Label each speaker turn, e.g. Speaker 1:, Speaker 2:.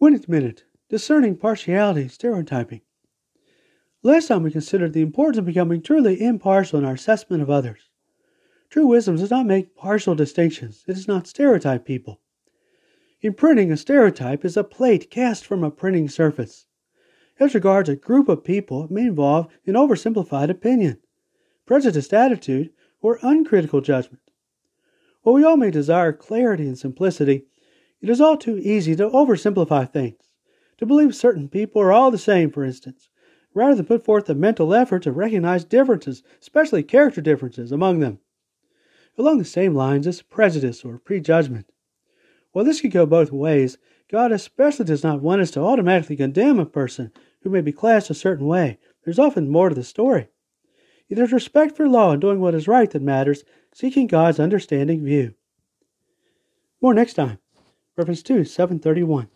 Speaker 1: Winnet Minute Discerning Partiality Stereotyping. Last time we considered the importance of becoming truly impartial in our assessment of others. True wisdom does not make partial distinctions, it does not stereotype people. In printing, a stereotype is a plate cast from a printing surface. As regards a group of people, it may involve an oversimplified opinion, prejudiced attitude, or uncritical judgment. While we all may desire clarity and simplicity, it is all too easy to oversimplify things, to believe certain people are all the same, for instance, rather than put forth the mental effort to recognize differences, especially character differences, among them. Along the same lines is prejudice or prejudgment. While this could go both ways, God especially does not want us to automatically condemn a person who may be classed a certain way. There's often more to the story. It is respect for law and doing what is right that matters, seeking God's understanding view. More next time. Reference 2, 731.